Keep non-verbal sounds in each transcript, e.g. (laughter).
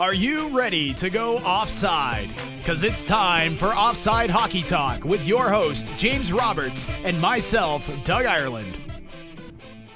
Are you ready to go offside? Because it's time for Offside Hockey Talk with your host, James Roberts, and myself, Doug Ireland.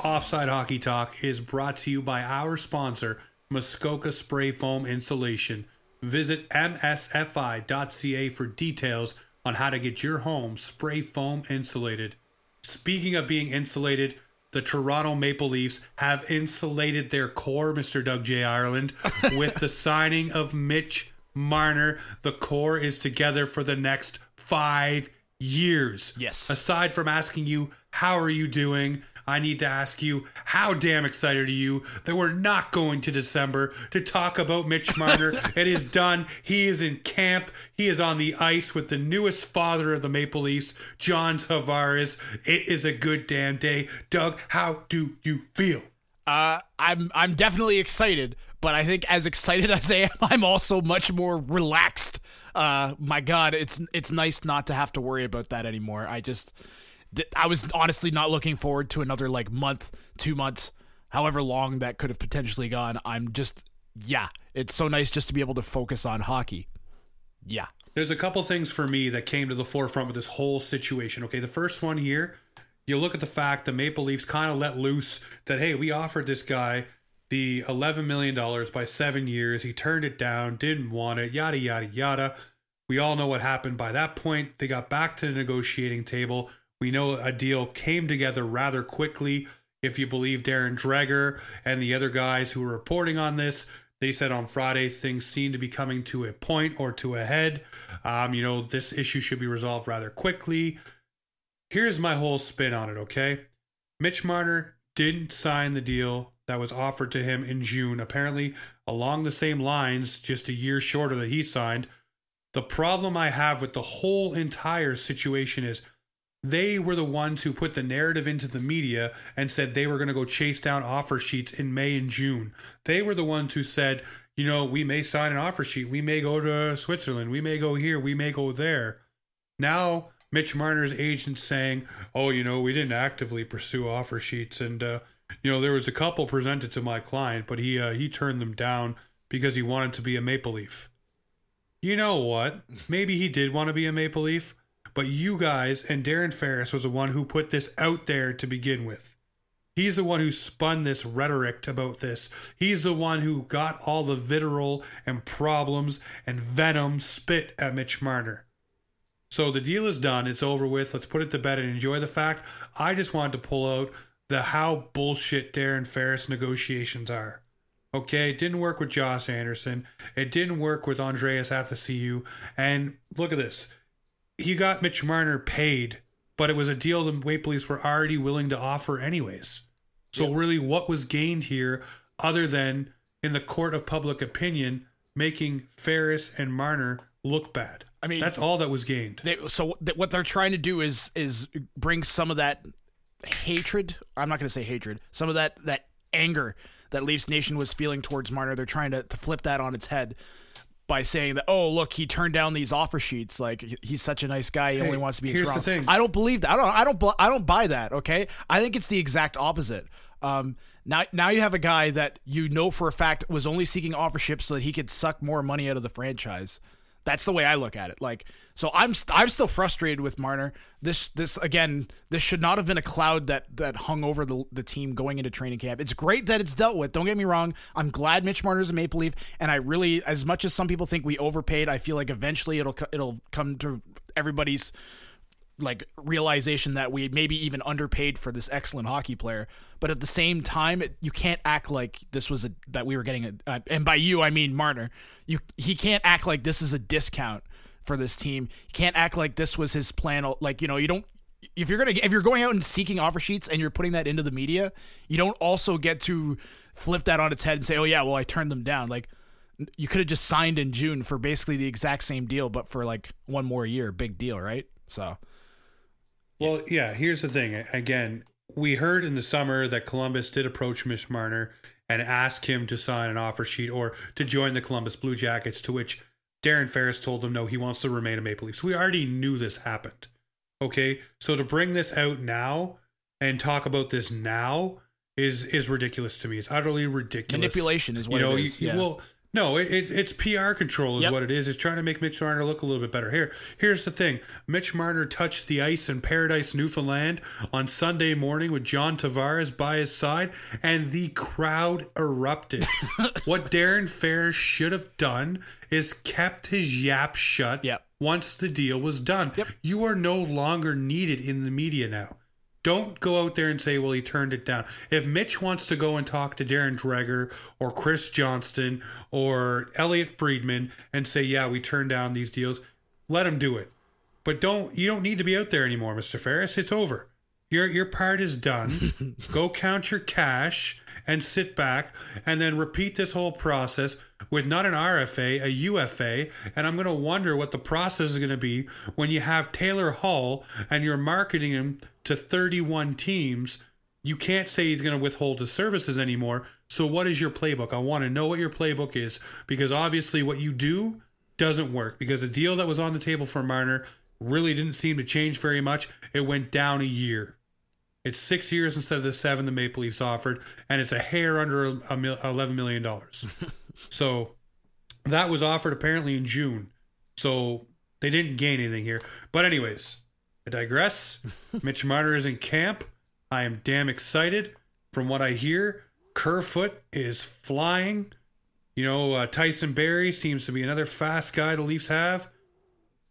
Offside Hockey Talk is brought to you by our sponsor, Muskoka Spray Foam Insulation. Visit msfi.ca for details on how to get your home spray foam insulated. Speaking of being insulated, the Toronto Maple Leafs have insulated their core, Mr. Doug J. Ireland, (laughs) with the signing of Mitch Marner. The core is together for the next five years. Yes. Aside from asking you, how are you doing? I need to ask you, how damn excited are you that we're not going to December to talk about Mitch Marner? (laughs) it is done. He is in camp. He is on the ice with the newest father of the Maple Leafs, John Tavares. It is a good damn day. Doug, how do you feel? Uh, I'm I'm definitely excited, but I think as excited (laughs) as I am, I'm also much more relaxed. Uh, my God, it's it's nice not to have to worry about that anymore. I just I was honestly not looking forward to another like month, two months, however long that could have potentially gone. I'm just, yeah, it's so nice just to be able to focus on hockey. Yeah. There's a couple things for me that came to the forefront with this whole situation. Okay, the first one here, you look at the fact the Maple Leafs kind of let loose that, hey, we offered this guy the $11 million by seven years. He turned it down, didn't want it, yada, yada, yada. We all know what happened by that point. They got back to the negotiating table we know a deal came together rather quickly. If you believe Darren Dreger and the other guys who were reporting on this, they said on Friday things seem to be coming to a point or to a head. Um, you know, this issue should be resolved rather quickly. Here's my whole spin on it, okay? Mitch Marner didn't sign the deal that was offered to him in June, apparently along the same lines, just a year shorter that he signed. The problem I have with the whole entire situation is they were the ones who put the narrative into the media and said they were going to go chase down offer sheets in May and June. They were the ones who said, you know, we may sign an offer sheet. We may go to Switzerland. We may go here. We may go there. Now, Mitch Marner's agent saying, oh, you know, we didn't actively pursue offer sheets. And, uh, you know, there was a couple presented to my client, but he, uh, he turned them down because he wanted to be a Maple Leaf. You know what? Maybe he did want to be a Maple Leaf but you guys and Darren Ferris was the one who put this out there to begin with. He's the one who spun this rhetoric about this. He's the one who got all the vitriol and problems and venom spit at Mitch Marner. So the deal is done. It's over with. Let's put it to bed and enjoy the fact. I just wanted to pull out the how bullshit Darren Ferris negotiations are. Okay, it didn't work with Josh Anderson. It didn't work with Andreas Athanasiou. And look at this he got Mitch Marner paid, but it was a deal the Maple Leafs were already willing to offer anyways. So yep. really, what was gained here, other than in the court of public opinion, making Ferris and Marner look bad? I mean, that's all that was gained. They, so th- what they're trying to do is is bring some of that hatred. I'm not going to say hatred. Some of that that anger that Leafs Nation was feeling towards Marner. They're trying to, to flip that on its head by saying that oh look he turned down these offer sheets like he's such a nice guy he hey, only wants to be in here's Toronto. The thing. I don't believe that. I don't I don't I don't buy that, okay? I think it's the exact opposite. Um, now now you have a guy that you know for a fact was only seeking offer ships so that he could suck more money out of the franchise. That's the way I look at it. Like, so I'm st- I'm still frustrated with Marner. This this again, this should not have been a cloud that that hung over the the team going into training camp. It's great that it's dealt with. Don't get me wrong. I'm glad Mitch Marner's a Maple Leaf, and I really, as much as some people think we overpaid, I feel like eventually it'll it'll come to everybody's like realization that we maybe even underpaid for this excellent hockey player but at the same time you can't act like this was a that we were getting a uh, and by you I mean Marner you he can't act like this is a discount for this team. He can't act like this was his plan. Like you know you don't if you're gonna if you're going out and seeking offer sheets and you're putting that into the media you don't also get to flip that on its head and say oh yeah well I turned them down. Like you could have just signed in June for basically the exact same deal but for like one more year big deal right? So. Well, yeah, here's the thing. Again, we heard in the summer that Columbus did approach Mitch Marner and ask him to sign an offer sheet or to join the Columbus Blue Jackets, to which Darren Ferris told him no, he wants to remain a Maple Leaf. So we already knew this happened. Okay. So to bring this out now and talk about this now is is ridiculous to me. It's utterly ridiculous. Manipulation is what you know. it is. You, yeah. Well, no, it, it, it's PR control is Yep. what it is. It's trying to make Mitch Marner look a little bit better. Here, here's the thing: Mitch Marner touched the ice in Paradise, Newfoundland, on Sunday morning with John Tavares by his side, and the crowd erupted. (laughs) what Darren Ferris should have done is kept his yap shut Yep. once the deal was done. Yep. You are no longer needed in the media now. Don't go out there and say, well, he turned it down. If Mitch wants to go and talk to Darren Dreger or Chris Johnston or Elliotte Friedman and say, yeah, we turned down these deals, let him do it. But don't you don't need to be out there anymore, Mr. Ferris. It's over. Your your part is done. (laughs) go count your cash and sit back and then repeat this whole process with not an RFA, a UFA, and I'm going to wonder what the process is going to be when you have Taylor Hall and you're marketing him to 31 teams. You can't say he's going to withhold his services anymore. So what is your playbook? I want to know what your playbook is because obviously what you do doesn't work because the deal that was on the table for Marner really didn't seem to change very much. It went down a year. It's six years instead of the seven the Maple Leafs offered, and it's a hair under eleven million dollars. (laughs) so that was offered apparently in June. So they didn't gain anything here. But anyways, I digress. (laughs) Mitch Marner is in camp. I am damn excited. From what I hear, Kerfoot is flying. You know, uh, Tyson Barrie seems to be another fast guy the Leafs have,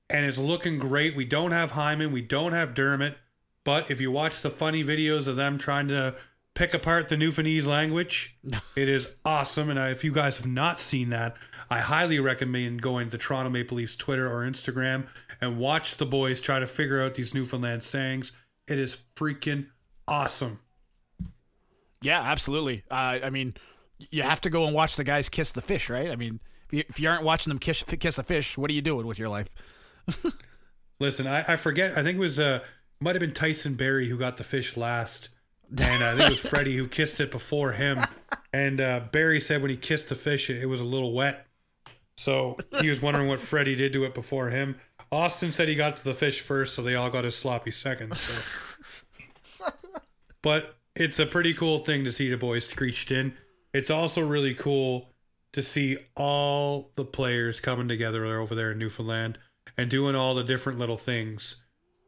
and it's looking great. We don't have Hyman, we don't have Dermott, but if you watch the funny videos of them trying to pick apart the Newfoundlandese language, (laughs) it is awesome. And I, if you guys have not seen that, I highly recommend going to the Toronto Maple Leafs Twitter or Instagram and watch the boys try to figure out these Newfoundland sayings. It is freaking awesome. Yeah, absolutely. Uh, I mean, you have to go and watch the guys kiss the fish, right? I mean, if you, if you aren't watching them kiss kiss a fish, what are you doing with your life? (laughs) Listen, I, I forget. I think it was uh might have been Tyson Barrie who got the fish last, and uh, I think it was Freddie who kissed it before him. And uh, Barrie said when he kissed the fish, it, it was a little wet. So he was wondering what Freddie did to it before him. Auston said he got to the fish first, so they all got his sloppy second. So. (laughs) but it's a pretty cool thing to see the boys screeched in. It's also really cool to see all the players coming together over there in Newfoundland and doing all the different little things.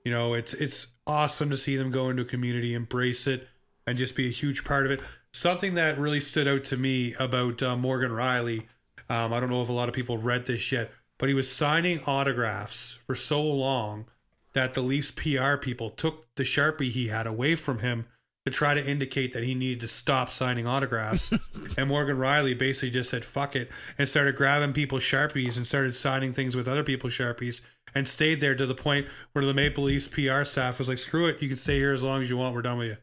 You know, it's it's awesome to see them go into a community, embrace it, and just be a huge part of it. Something that really stood out to me about uh, Morgan Rielly, um, I don't know if a lot of people read this yet, but he was signing autographs for so long that the Leafs PR people took the sharpie he had away from him to try to indicate that he needed to stop signing autographs. (laughs) and Morgan Rielly basically just said fuck it and started grabbing people's sharpies and started signing things with other people's sharpies and stayed there to the point where the Maple Leafs PR staff was like, screw it, you can stay here as long as you want. We're done with you.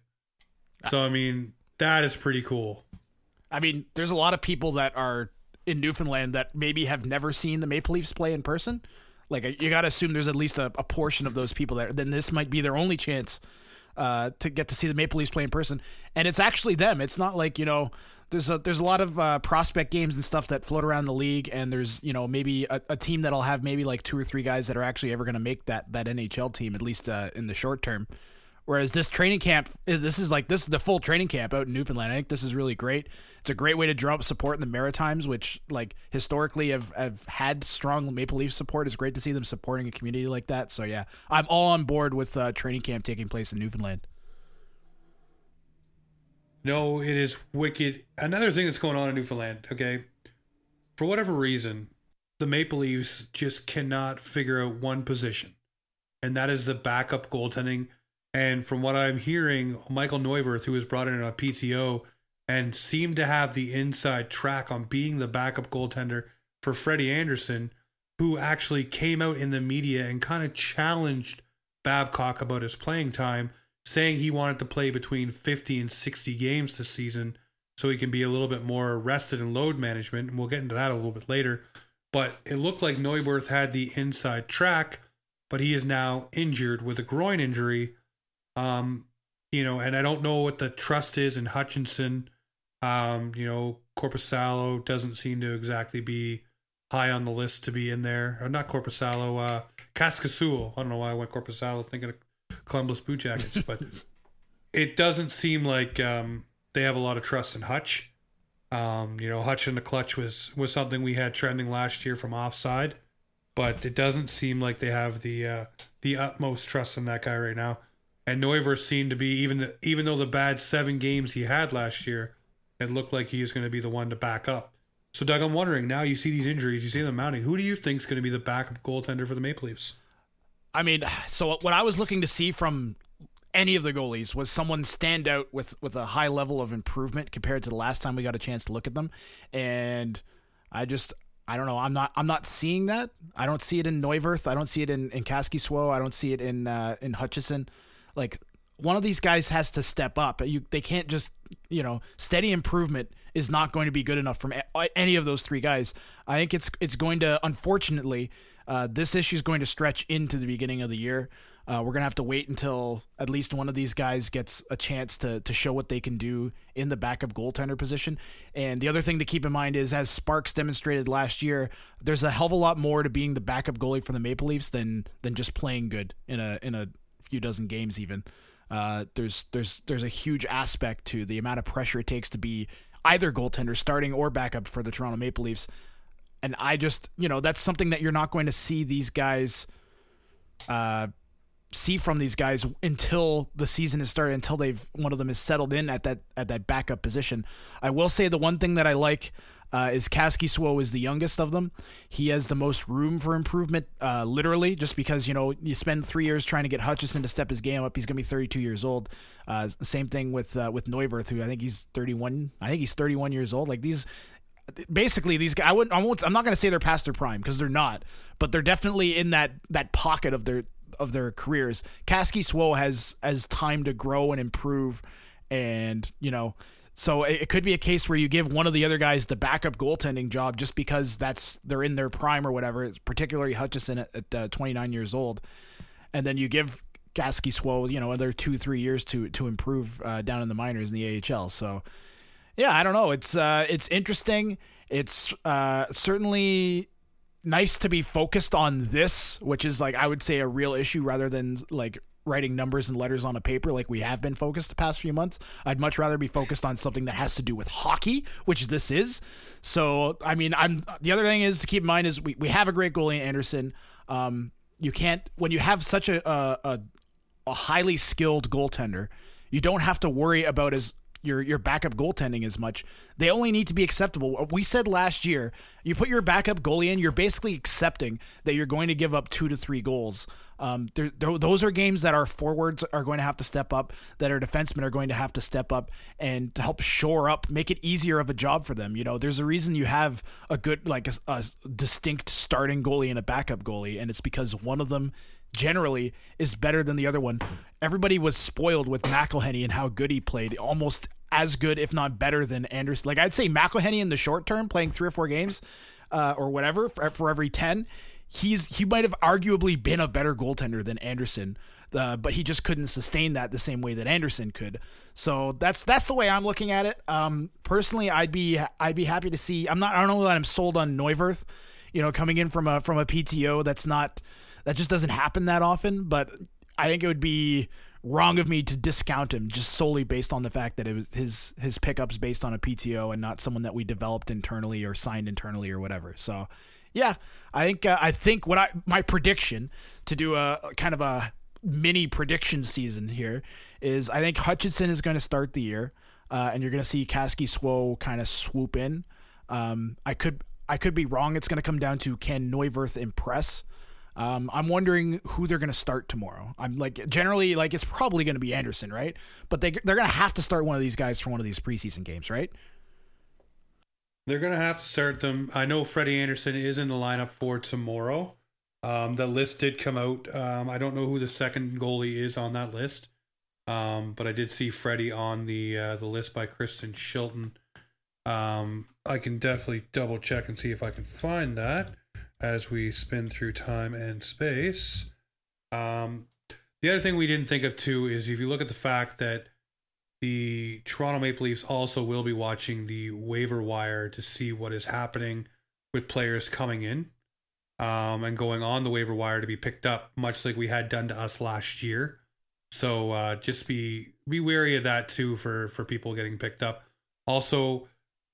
So I mean, that is pretty cool. I mean, there's a lot of people that are in Newfoundland that maybe have never seen the Maple Leafs play in person. Like you got to assume there's at least a, a portion of those people there. Then this might be their only chance uh, to get to see the Maple Leafs play in person, and it's actually them. It's not like you know. There's a there's a lot of uh, prospect games and stuff that float around the league, and there's you know maybe a, a team that'll have maybe like two or three guys that are actually ever going to make that that NHL team at least uh, in the short term. Whereas this training camp, this is like this is the full training camp out in Newfoundland. I think this is really great. It's a great way to drum up support in the Maritimes, which like historically have, have had strong Maple Leaf support. It's great to see them supporting a community like that. So yeah, I'm all on board with uh, training camp taking place in Newfoundland. No, it is wicked. Another thing that's going on in Newfoundland, okay? For whatever reason, the Maple Leafs just cannot figure out one position, and that is the backup goaltending. And from what I'm hearing, Michael Neuvirth, who was brought in on a PTO and seemed to have the inside track on being the backup goaltender for Freddie Andersen, who actually came out in the media and kind of challenged Babcock about his playing time saying he wanted to play between 50 and 60 games this season so he can be a little bit more rested in load management. And we'll get into that a little bit later. But it looked like Neuvirth had the inside track, but he is now injured with a groin injury. Um, you know, and I don't know what the trust is in Hutchinson. Um, you know, Korpisalo doesn't seem to exactly be high on the list to be in there. Or not Korpisalo, uh, Kaskisuo. I don't know why I went Korpisalo thinking of Columbus Blue Jackets, but (laughs) it doesn't seem like um, they have a lot of trust in Hutch. Um, you know, Hutch in the clutch was was something we had trending last year from offside, but it doesn't seem like they have the uh, the utmost trust in that guy right now. And Neuvirth seemed to be even even though the bad seven games he had last year, it looked like he is going to be the one to back up. So Doug, I'm wondering now you see these injuries, you see them mounting. Who do you think is going to be the backup goaltender for the Maple Leafs? I mean, so what I was looking to see from any of the goalies was someone stand out with with a high level of improvement compared to the last time we got a chance to look at them, and I just I don't know I'm not I'm not seeing that. I don't see it in Neuvirth. I don't see it in in Kaskisuo. I don't see it in uh, in Hutchinson. Like one of these guys has to step up. You they can't just you know steady improvement is not going to be good enough from any of those three guys. I think it's it's going to unfortunately uh, this issue is going to stretch into the beginning of the year. Uh, we're gonna have to wait until at least one of these guys gets a chance to to show what they can do in the backup goaltender position. And the other thing to keep in mind is, as Sparks demonstrated last year, there's a hell of a lot more to being the backup goalie for the Maple Leafs than than just playing good in a in a few dozen games even. Uh, there's there's there's a huge aspect to the amount of pressure it takes to be either goaltender, starting or backup for the Toronto Maple Leafs. And I just, you know, that's something that you're not going to see these guys uh, see from these guys until the season has started, until they've one of them is settled in at that at that backup position. I will say the one thing that I like uh, is Kaskisuo is the youngest of them. He has the most room for improvement, uh, literally, just because you know you spend three years trying to get Hutchinson to step his game up. He's going to be 32 years old. Uh, same thing with uh, with Neuvirth, who I think he's 31. I think he's 31 years old. Like these, basically these guys. I wouldn't. I won't. I'm not going to say they're past their prime because they're not, but they're definitely in that that pocket of their of their careers. Kaskisuo has has time to grow and improve, and you know, so it, could be a case where you give one of the other guys the backup goaltending job just because that's they're in their prime or whatever. Particularly Hutchinson at, at uh, 29 years old, and then you give Kaskisuo, you know, another two three years to to improve uh, down in the minors in the AHL. So yeah, I don't know. It's uh, it's interesting. It's uh, certainly nice to be focused on this, which is like I would say a real issue rather than like writing numbers and letters on a paper like we have been focused the past few months. I'd much rather be focused on something that has to do with hockey, which this is. So, I mean, I'm the other thing is to keep in mind is we, we have a great goalie in Andersen. Um, you can't when you have such a, a a highly skilled goaltender, you don't have to worry about as your your backup goaltending as much. They only need to be acceptable. We said last year, you put your backup goalie in, you're basically accepting that you're going to give up two to three goals. Um, those are games that our forwards are going to have to step up, that our defensemen are going to have to step up and help shore up, make it easier of a job for them. You know, there's a reason you have a good, like a, a distinct starting goalie and a backup goalie, and it's because one of them generally is better than the other one. Everybody was spoiled with McElhinney and how good he played, almost as good, if not better, than Andersen. Like I'd say McElhinney in the short term, playing three or four games uh, or whatever for, for, every ten, he's he might have arguably been a better goaltender than Andersen. Uh, but he just couldn't sustain that the same way that Andersen could. So that's that's the way I'm looking at it. Um, personally, I'd be I'd be happy to see. I'm not. I don't know that I'm sold on Neuvirth. You know, coming in from a from a PTO that's not that just doesn't happen that often. But I think it would be wrong of me to discount him just solely based on the fact that it was his his pickups based on a PTO and not someone that we developed internally or signed internally or whatever. So, yeah, I think uh, I think what I my prediction to do a kind of a mini prediction season here is I think Hutchinson is going to start the year, uh, and you're going to see Kasky Kaskisuo kind of swoop in. Um, I could I could be wrong. It's going to come down to can Neuvirth impress. Um, I'm wondering who they're going to start tomorrow. I'm like generally like it's probably going to be Andersen, right? But they they're going to have to start one of these guys for one of these preseason games, right? They're going to have to start them. I know Freddie Andersen is in the lineup for tomorrow. Um, the list did come out. Um, I don't know who the second goalie is on that list, um, but I did see Freddie on the uh, the list by Kristen Shilton. Um, I can definitely double check and see if I can find that as we spin through time and space. Um, the other thing we didn't think of too is if you look at the fact that the Toronto Maple Leafs also will be watching the waiver wire to see what is happening with players coming in um, and going on the waiver wire to be picked up, much like we had done to us last year. So uh, just be be wary of that too for for people getting picked up. Also,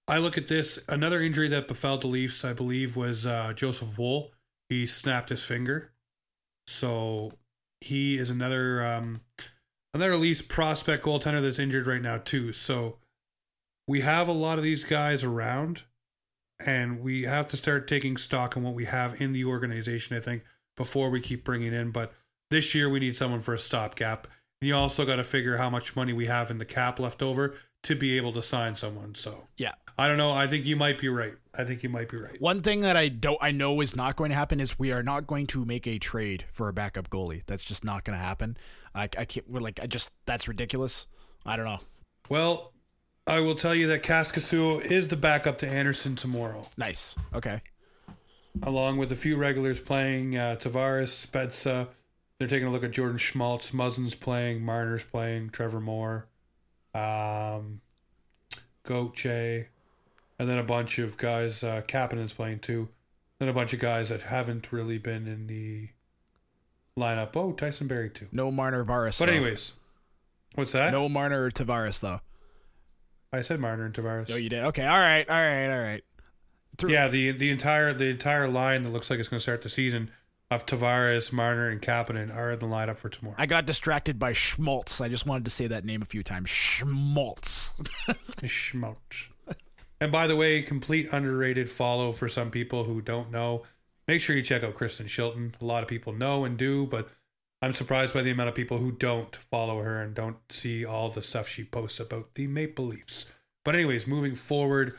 I look at this another injury that befell the Leafs. I believe was uh, Joseph Woll. He snapped his finger, so he is another um, another least prospect goaltender that's injured right now too. So we have a lot of these guys around, and we have to start taking stock on what we have in the organization. I think before we keep bringing in, but this year we need someone for a stopgap. You also got to figure how much money we have in the cap left over to be able to sign someone. So Yeah. I don't know. I think you might be right. I think you might be right. One thing that I don't I know is not going to happen is we are not going to make a trade for a backup goalie. That's just not going to happen. I, I can't. We're like I just that's ridiculous. I don't know. Well, I will tell you that Kaskisuo is the backup to Andersen tomorrow, Nice. Okay. along with a few regulars playing. Uh, Tavares, Spezza. They're taking a look at Jordan Schmaltz. Muzzin's playing. Marner's playing. Trevor Moore. Um, Goche. And then a bunch of guys. Uh, Kapanen's playing too. Then a bunch of guys that haven't really been in the lineup. Oh, Tyson Barrie too. No Marner Varis. But anyways, what's that? no Marner or Tavares though. I said Marner and Tavares. Oh, you did. Okay. All right. All right. All right. Through- Yeah, the the entire the entire line that looks like it's going to start the season of Tavares, Marner, and Kapanen are in the lineup for tomorrow. I got distracted by Schmaltz. I just wanted to say that name a few times. Schmaltz. (laughs) Schmouch. And by the way, complete underrated follow for some people who don't know. Make sure you check out Kristen Shilton. A lot of people know and do, but I'm surprised by the amount of people who don't follow her and don't see all the stuff she posts about the Maple Leafs. But anyways, moving forward,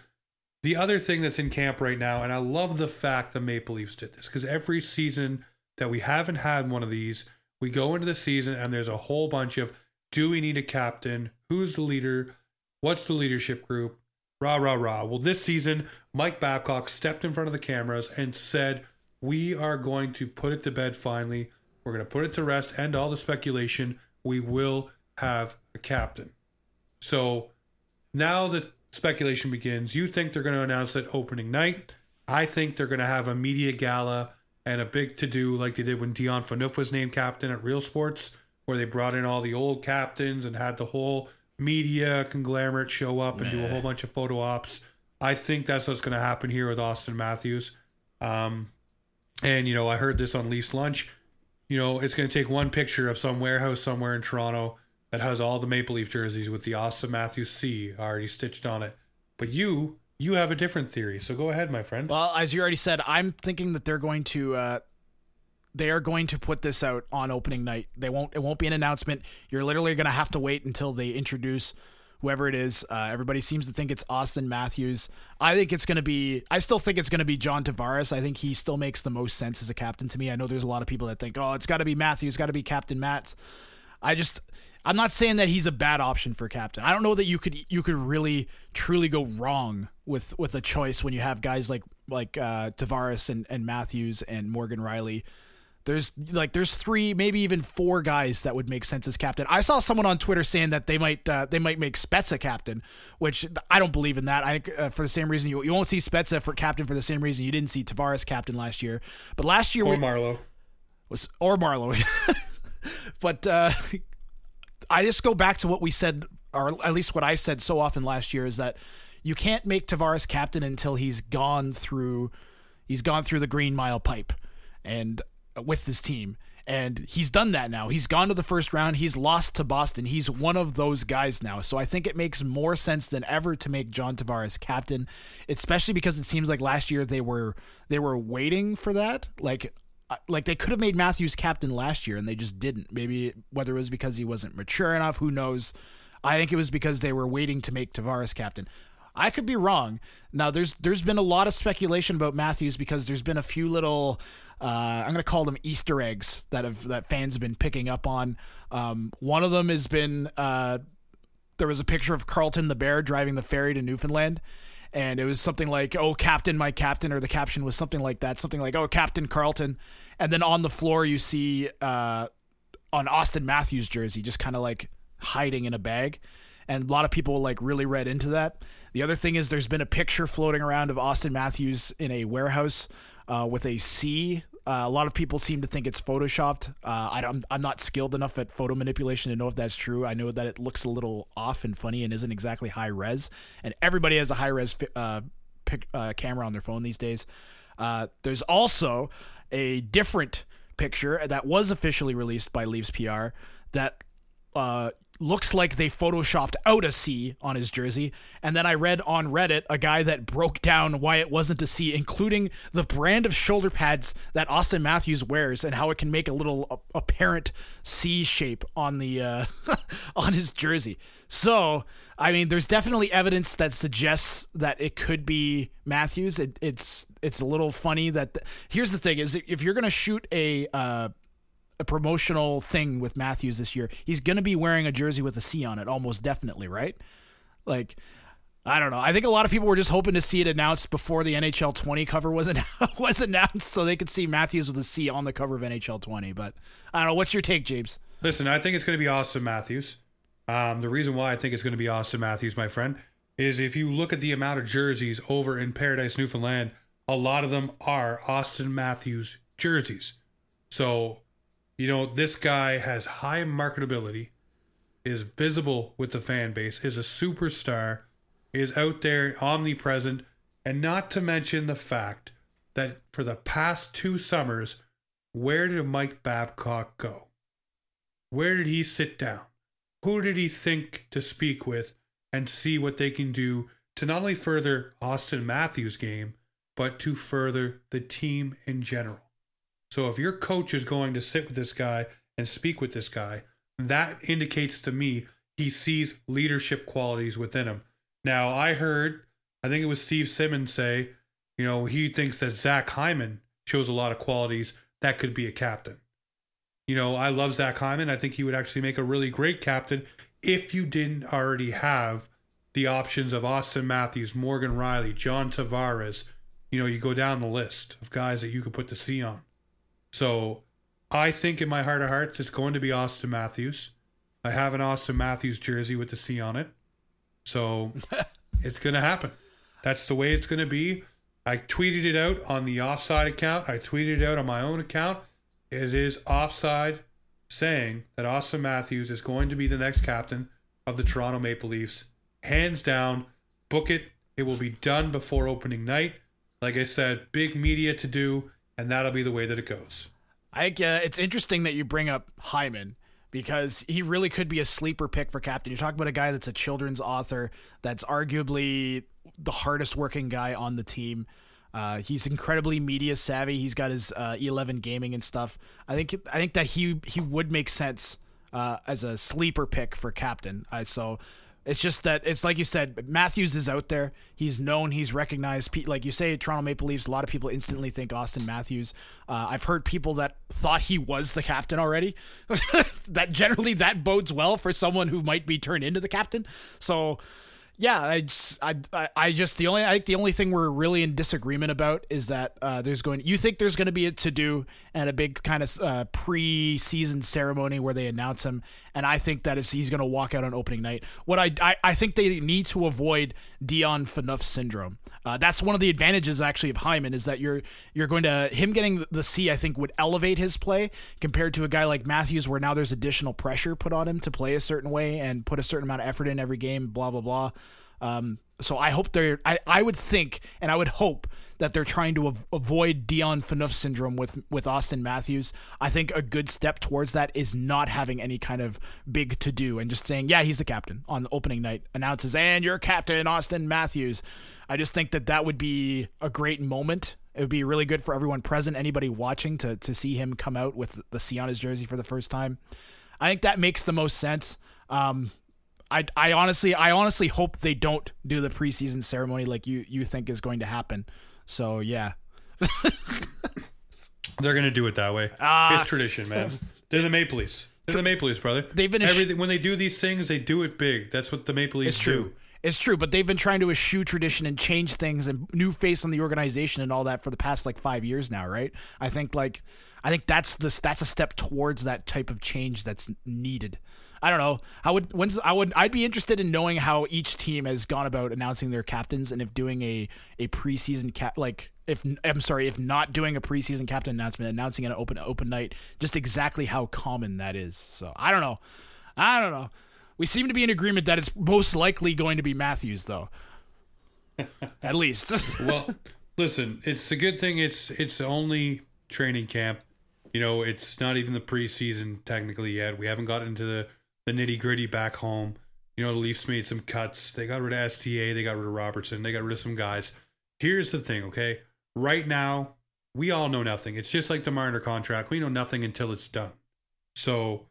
the other thing that's in camp right now, and I love the fact the Maple Leafs did this because every season that we haven't had one of these, we go into the season and there's a whole bunch of do we need a captain? Who's the leader? What's the leadership group? Rah, rah, rah. Well, this season, Mike Babcock stepped in front of the cameras and said, We are going to put it to bed finally. We're going to put it to rest, end all the speculation. We will have a captain. So now the speculation begins. You think they're going to announce it opening night. I think they're going to have a media gala and a big to do like they did when Dion Phaneuf was named captain at Real Sports, where they brought in all the old captains and had the whole media conglomerate show up and do a whole bunch of photo ops. I think that's what's going to happen here with Auston Matthews. Um, and, you know, I heard this on Leafs Lunch. You know, it's going to take one picture of some warehouse somewhere in Toronto that has all the Maple Leaf jerseys with the Auston Matthews C already stitched on it. But you, you have a different theory. So go ahead, my friend. Well, as you already said, I'm thinking that they're going to uh, they are going to put this out on opening night. They won't. It won't be an announcement. You're literally going to have to wait until they introduce whoever it is. Uh, everybody seems to think it's Auston Matthews. I think it's going to be. I still think it's going to be John Tavares. I think he still makes the most sense as a captain to me. I know there's a lot of people that think, oh, it's got to be Matthews, got to be Captain Matt. I just. I'm not saying that he's a bad option for captain. I don't know that you could you could really truly go wrong with with a choice when you have guys like like uh, Tavares and, and Matthews and Morgan Rielly. There's like there's three, maybe even four guys that would make sense as captain. I saw someone on Twitter saying that they might uh, they might make Spezza captain, which I don't believe in that. I uh, for the same reason you you won't see Spezza for captain for the same reason you didn't see Tavares captain last year. But last year Or we, Marleau. was or Marleau. (laughs) but uh, I just go back to what we said, or at least what I said so often last year, is that you can't make Tavares captain until he's gone through he's gone through the Green Mile pipe and with this team. And he's done that now. He's gone to the first round. He's lost to Boston. He's one of those guys now. So I think it makes more sense than ever to make John Tavares captain, especially because it seems like last year they were they were waiting for that. Like uh, like they could have made Matthews captain last year and they just didn't. Maybe whether it was because he wasn't mature enough, who knows. I think it was because they were waiting to make Tavares captain. I could be wrong. Now there's there's been a lot of speculation about Matthews because there's been a few little uh, I'm to call them Easter eggs that have that fans have been picking up on. Um, one of them has been uh, there was a picture of Carlton the bear driving the ferry to Newfoundland. And it was something like, "Oh, Captain, my Captain," or the caption was something like that, something like, "Oh, Captain Carlton," and then on the floor you see uh, on Auston Matthews jersey, just kind of like hiding in a bag. And a lot of people like really read into that. The other thing is there's been a picture floating around of Auston Matthews in a warehouse uh, with a C Uh, a lot of people seem to think it's photoshopped. Uh, I don't, I'm not skilled enough at photo manipulation to know if that's true. I know that it looks a little off and funny and isn't exactly high res. And everybody has a high res uh, pic, uh, camera on their phone these days. There's also a different picture that was officially released by Leafs PR that uh, looks like they photoshopped out a C on his jersey. And then I read on Reddit a guy that broke down why it wasn't a C, including the brand of shoulder pads that Auston Matthews wears and how it can make a little apparent C shape on the uh, (laughs) on his jersey. So, I mean, there's definitely evidence that suggests that it could be Matthews. It, it's it's a little funny that the, here's the thing: is if you're gonna shoot a uh, a promotional thing with Matthews this year, he's going to be wearing a jersey with a C on it, almost definitely, right? Like, I don't know. I think a lot of people were just hoping to see it announced before the NHL 20 cover was (laughs) announced, was announced, so they could see Matthews with a C on the cover of NHL 20. But I don't know. What's your take, James? Listen, I think it's going to be Auston Matthews. Um, the reason why I think it's going to be Auston Matthews, my friend, is if you look at the amount of jerseys over in Paradise, Newfoundland, a lot of them are Auston Matthews jerseys. So you know, this guy has high marketability, is visible with the fan base, is a superstar, is out there omnipresent, and not to mention the fact that for the past two summers, where did Mike Babcock go? Where did he sit down? Who did he think to speak with and see what they can do to not only further Auston Matthews' game, but to further the team in general? So if your coach is going to sit with this guy and speak with this guy, that indicates to me he sees leadership qualities within him. Now, I heard, I think it was Steve Simmons say, you know, he thinks that Zach Hyman shows a lot of qualities that could be a captain. You know, I love Zach Hyman. I think he would actually make a really great captain if you didn't already have the options of Auston Matthews, Morgan Rielly, John Tavares. You know, you go down the list of guys that you could put the C on. So I think in my heart of hearts, it's going to be Auston Matthews. I have an Auston Matthews jersey with the C on it. So (laughs) it's going to happen. That's the way it's going to be. I tweeted it out on the offside account. I tweeted it out on my own account. It is offside saying that Auston Matthews is going to be the next captain of the Toronto Maple Leafs. Hands down, book it. It will be done before opening night. Like I said, big media to do and that'll be the way that it goes. I think uh, it's interesting that you bring up Hyman because he really could be a sleeper pick for captain. You're talking about a guy that's a children's author that's arguably the hardest working guy on the team. Uh, he's incredibly media savvy. He's got his uh, 11 gaming and stuff. I think I think that he he would make sense uh, as a sleeper pick for captain. so it's just that it's like you said, Matthews is out there. He's known. He's recognized. Like you say, Toronto Maple Leafs. A lot of people instantly think Auston Matthews. Uh, I've heard people that thought he was the captain already. (laughs) that generally that bodes well for someone who might be turned into the captain. So yeah, I just, I, I just the only I think the only thing we're really in disagreement about is that uh, there's going. You think there's going to be a to do and a big kind of uh, pre-season ceremony where they announce him, and I think that is he's going to walk out on opening night. What I, I, I think they need to avoid Dion Phaneuf syndrome. Uh, that's one of the advantages actually of Hyman is that you're you're going to him getting the C. I think would elevate his play compared to a guy like Matthews, where now there's additional pressure put on him to play a certain way and put a certain amount of effort in every game. Blah blah blah. Um, so I hope they're. I, I would think and I would hope that they're trying to av- avoid Dion Phaneuf syndrome with with Auston Matthews. I think a good step towards that is not having any kind of big to do and just saying, yeah, he's the captain on the opening night. Announces and you're captain Auston Matthews. I just think that that would be a great moment. It would be really good for everyone present, anybody watching, to to see him come out with the C on his jersey for the first time. I think that makes the most sense. Um, I, I honestly I honestly hope they don't do the preseason ceremony like you you think is going to happen. So yeah. (laughs) They're gonna do it that way. Uh, it's tradition, man. They're the Maple Leafs. They're the Maple Leafs, brother. They've been everything when they do these things, they do it big. That's what the Maple Leafs it's true. do. It's true, but they've been trying to eschew tradition and change things and new face on the organization and all that for the past like five years now, right? I think like I think that's this that's a step towards that type of change that's needed. I don't know. I would when's I would I'd be interested in knowing how each team has gone about announcing their captains and if doing a a preseason cap like if I'm sorry, if not doing a preseason captain announcement, announcing an open open night, just exactly how common that is. So I don't know. I don't know. We seem to be in agreement that it's most likely going to be Matthews, though. (laughs) At least. (laughs) well, listen, it's a good thing. It's it's only training camp. You know, it's not even the preseason technically yet. We haven't got into the the nitty gritty back home. You know, the Leafs made some cuts. They got rid of STA. They got rid of Robertson. They got rid of some guys. Here's the thing, okay? Right now, we all know nothing. It's just like the Marner contract. We know nothing until it's done. So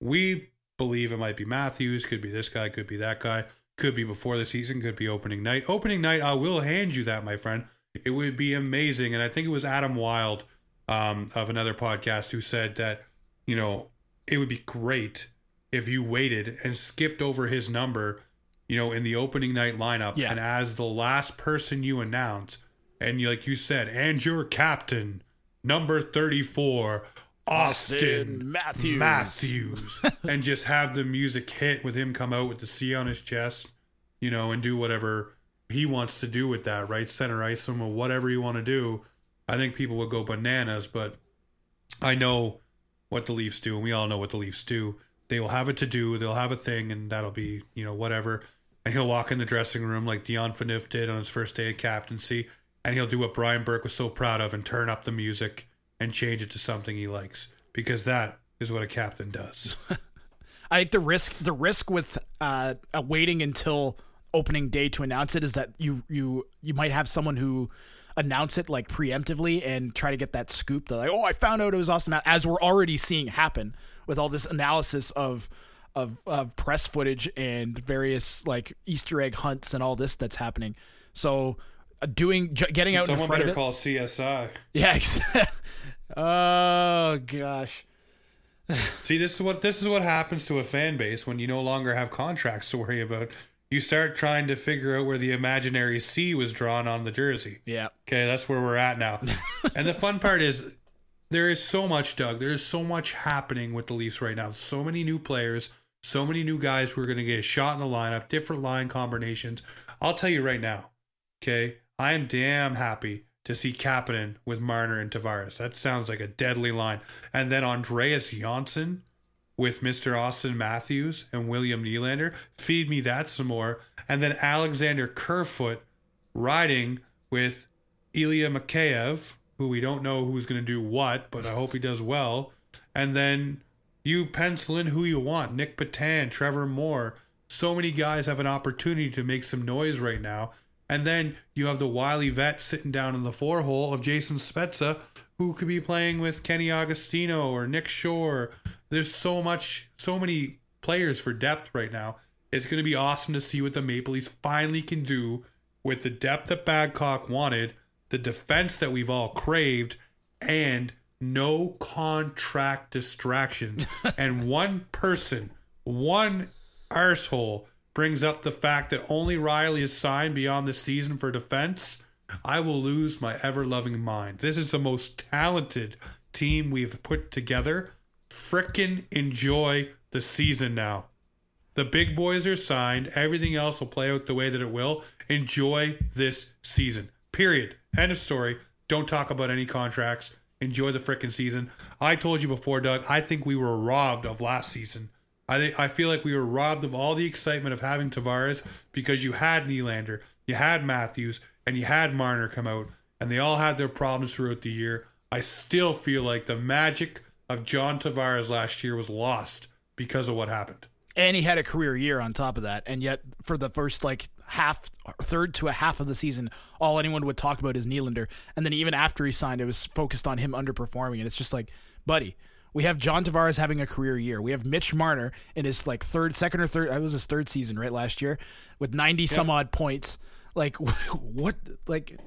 we believe it might be Matthews, could be this guy, could be that guy, could be before the season, could be opening night. Opening night, I will hand you that, my friend. It would be amazing. And I think it was Adam Wild um, of another podcast who said that, you know, it would be great if you waited and skipped over his number, you know, in the opening night lineup. Yeah. And as the last person you announce, and you, like you said, and your captain, number 34, Auston, Auston Matthews. Matthews, (laughs) and just have the music hit with him come out with the C on his chest, you know, and do whatever he wants to do with that, right? Center ice him or whatever you want to do. I think people would go bananas, but I know what the Leafs do, and we all know what the Leafs do. They will have it to do, they'll have a thing, and that'll be, you know, whatever. And he'll walk in the dressing room like Dion Phaneuf did on his first day of captaincy, and he'll do what Brian Burke was so proud of and turn up the music and change it to something he likes because that is what a captain does. (laughs) I think the risk the risk with uh, uh, waiting until opening day to announce it is that you you you might have someone who announce it like preemptively and try to get that scoop. They're like, oh, I found out it was awesome, as we're already seeing happen with all this analysis of of of press footage and various like Easter egg hunts and all this that's happening. So uh, doing getting out Someone in front better of it. call CSI. Yeah. (laughs) oh gosh. (sighs) See, this is what this is what happens to a fan base when you no longer have contracts to worry about. You start trying to figure out where the imaginary C was drawn on the jersey. Yeah. Okay, that's where we're at now. (laughs) and the fun part is there is so much, Doug. There is so much happening with the Leafs right now. So many new players, so many new guys who are going to get a shot in the lineup, different line combinations. I'll tell you right now, okay, I am damn happy to see Kapanen with Marner and Tavares. That sounds like a deadly line. And then Andreas Johnsson with Mr. Auston Matthews and William Nylander. Feed me that some more. And then Alexander Kerfoot riding with Ilya Mikheyev, who we don't know who's going to do what, but I hope he does well. And then you pencil in who you want Nic Petan, Trevor Moore. So many guys have an opportunity to make some noise right now. And then you have the wily vet sitting down in the four hole of Jason Spezza, who could be playing with Kenny Agostino or Nick Shore. There's so much, so many players for depth right now. It's going to be awesome to see what the Maple Leafs finally can do with the depth that Babcock wanted, the defense that we've all craved, and no contract distractions. (laughs) and one person, one arsehole brings up the fact that only Rielly is signed beyond the season for defense, I will lose my ever loving mind. This is the most talented team we've put together. Frickin' enjoy the season now. The big boys are signed. Everything else will play out the way that it will. Enjoy this season. Period. End of story. Don't talk about any contracts. Enjoy the frickin' season. I told you before, Doug, I think we were robbed of last season. I I feel like we were robbed of all the excitement of having Tavares because you had Nylander, you had Matthews, and you had Marner come out, and they all had their problems throughout the year. I still feel like the magic of John Tavares last year was lost because of what happened. and he had a career year on top of that and yet for the first like half third to a half of the season all anyone would talk about is Nylander and then even after he signed it was focused on him underperforming and it's just like buddy we have John Tavares having a career year. We have Mitch Marner in his like third, second or third. That was his third season, right? Last year with ninety some odd points. Like (laughs) what? Like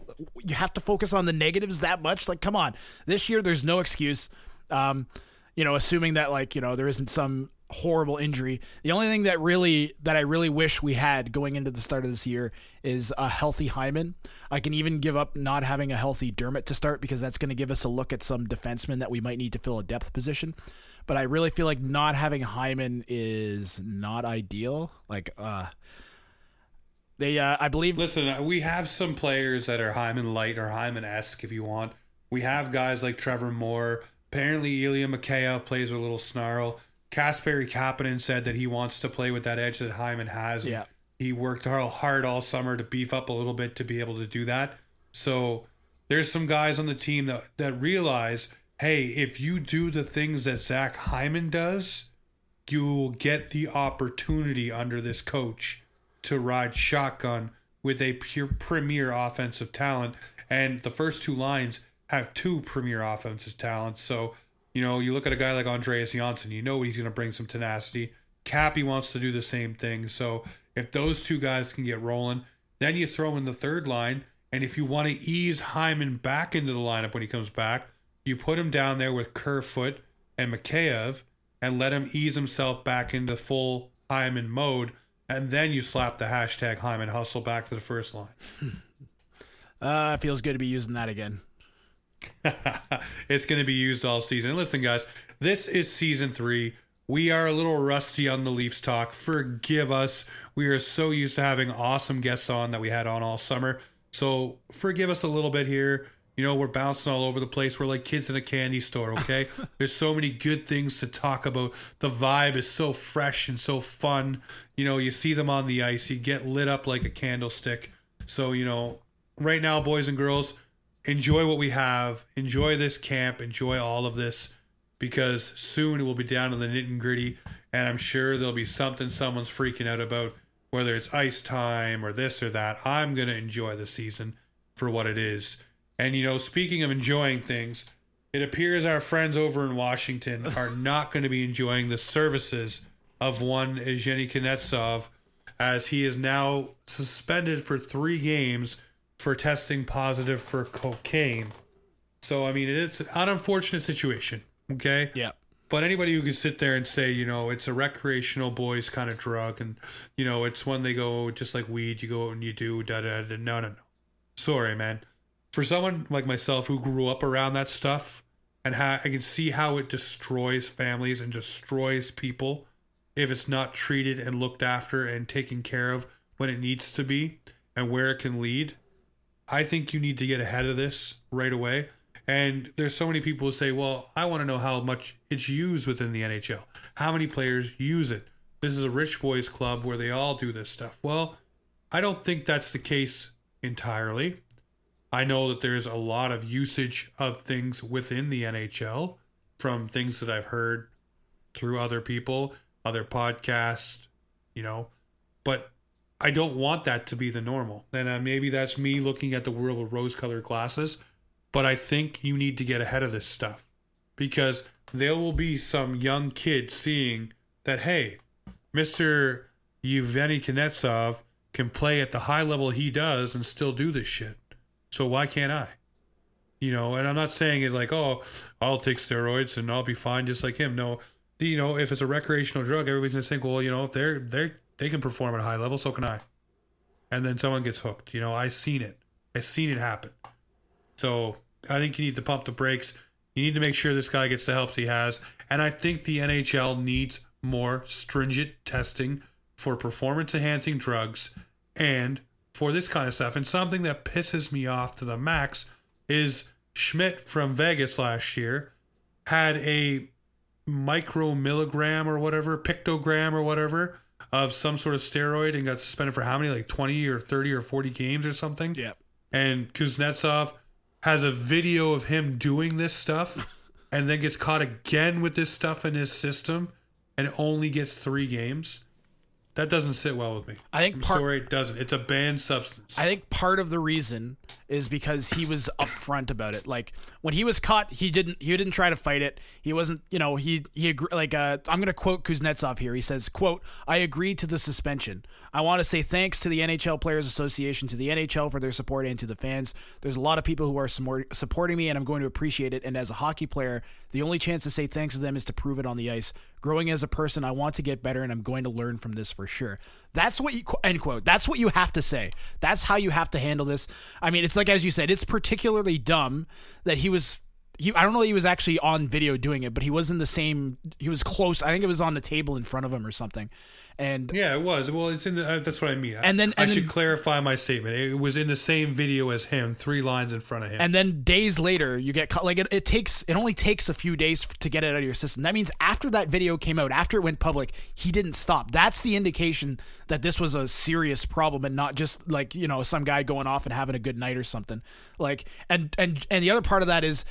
you have to focus on the negatives that much? Like come on, this year there's no excuse. Um, you know, assuming that like you know there isn't some horrible injury. The only thing that really that I really wish we had going into the start of this year is a healthy Hyman. I can even give up not having a healthy Dermott to start because that's going to give us a look at some defensemen that we might need to fill a depth position. But I really feel like not having Hyman is not ideal. Like uh They, uh, I believe, Listen, uh, we have some players that are Hyman light or Hyman esque if you want. We have guys like Trevor Moore. Apparently, Ilya Mikheyev plays with a little snarl. Kasperi Kapanen said that he wants to play with that edge that Hyman has. Yeah. He worked hard hard all summer to beef up a little bit to be able to do that. So there's some guys on the team that, that realize, hey, if you do the things that Zach Hyman does, you will get the opportunity under this coach to ride shotgun with a pure premier offensive talent. And the first two lines have two premier offensive talents. So, you know, you look at a guy like Andreas Johnsson, you know he's going to bring some tenacity. Cappy wants to do the same thing. So, if those two guys can get rolling, then you throw in the third line. And if you want to ease Hyman back into the lineup when he comes back, you put him down there with Kerfoot and Mikheyev and let him ease himself back into full Hyman mode. And then you slap the hashtag Hyman hustle back to the first line. (laughs) uh, feels good to be using that again. (laughs) it's going to be used all season. And listen, guys, this is season three. We are a little rusty on the Leafs talk. Forgive us. We are so used to having awesome guests on that we had on all summer. So forgive us a little bit here. You know, we're bouncing all over the place. We're like kids in a candy store, okay? (laughs) There's so many good things to talk about. The vibe is so fresh and so fun. You know, you see them on the ice, you get lit up like a candlestick. So, you know, right now, boys and girls, enjoy what we have. Enjoy this camp. Enjoy all of this because soon it will be down to the nitty gritty, And I'm sure there'll be something someone's freaking out about, whether it's ice time or this or that. I'm going to enjoy the season for what it is. And, you know, speaking of enjoying things, it appears our friends over in Washington (laughs) are not going to be enjoying the services of one Evgeny Kuznetsov as he is now suspended for three games for testing positive for cocaine. So, I mean, it's an unfortunate situation, okay? Yeah. But anybody who can sit there and say, you know, it's a recreational boys kind of drug and, you know, it's when they go just like weed, you go and you do da da da. No, no, no. Sorry, man. For someone like myself who grew up around that stuff and how I can see how it destroys families and destroys people if it's not treated and looked after and taken care of when it needs to be and where it can lead. I think you need to get ahead of this right away. And there's so many people who say, well, I want to know how much it's used within the NHL. How many players use it? This is a rich boys club where they all do this stuff. Well, I don't think that's the case entirely. I know that there's a lot of usage of things within the NHL from things that I've heard through other people, other podcasts, you know, but I don't want that to be the normal. And uh, maybe that's me looking at the world with rose colored glasses, but I think you need to get ahead of this stuff because there will be some young kid seeing that, hey, Mr. Yevgeny Kuznetsov can play at the high level he does and still do this shit. So why can't I? You know, and I'm not saying it like, oh, I'll take steroids and I'll be fine just like him. No, you know, if it's a recreational drug, everybody's gonna think, well, you know, if they're they they can perform at a high level, so can I. And then someone gets hooked. You know, I seen it. I seen it happen. So I think you need to pump the brakes. You need to make sure this guy gets the helps he has. And I think the NHL needs more stringent testing for performance enhancing drugs and for this kind of stuff. And something that pisses me off to the max is Schmidt from Vegas last year had a micro milligram or whatever, pictogram or whatever of some sort of steroid and got suspended for how many, like 20 or 30 or 40 games or something. Yeah. And Kuznetsov has a video of him doing this stuff (laughs) and then gets caught again with this stuff in his system and only gets three games. That doesn't sit well with me. I think I'm part- sorry it doesn't. It's a banned substance. I think part of the reason is because he was upfront about it. Like when he was caught, he didn't he didn't try to fight it. He wasn't, you know, he he like uh, I'm going to quote Kuznetsov here. He says, "quote I agree to the suspension. I want to say thanks to the NHL Players Association, to the NHL for their support, and to the fans. There's a lot of people who are supporting me, and I'm going to appreciate it. And as a hockey player, the only chance to say thanks to them is to prove it on the ice. Growing as a person, I want to get better, and I'm going to learn from this for sure. That's what you end quote. That's what you have to say. That's how you have to handle this. I mean, it's like as you said, it's particularly dumb that he was. He, I don't know he was actually on video doing it, but he was in the same. He was close. I think it was on the table in front of him or something, And Yeah, it was. Well, it's in the. Uh, that's what I mean. And then- I and should then- clarify my statement. It was in the same video as him, three lines in front of him. and then days later you get caught like it, it takes it only takes a few days to get it out of your system that means after that video came out after it went public he didn't stop that's the indication that this was a serious problem and not just like you know some guy going off and having a good night or something like and and and the other part of that is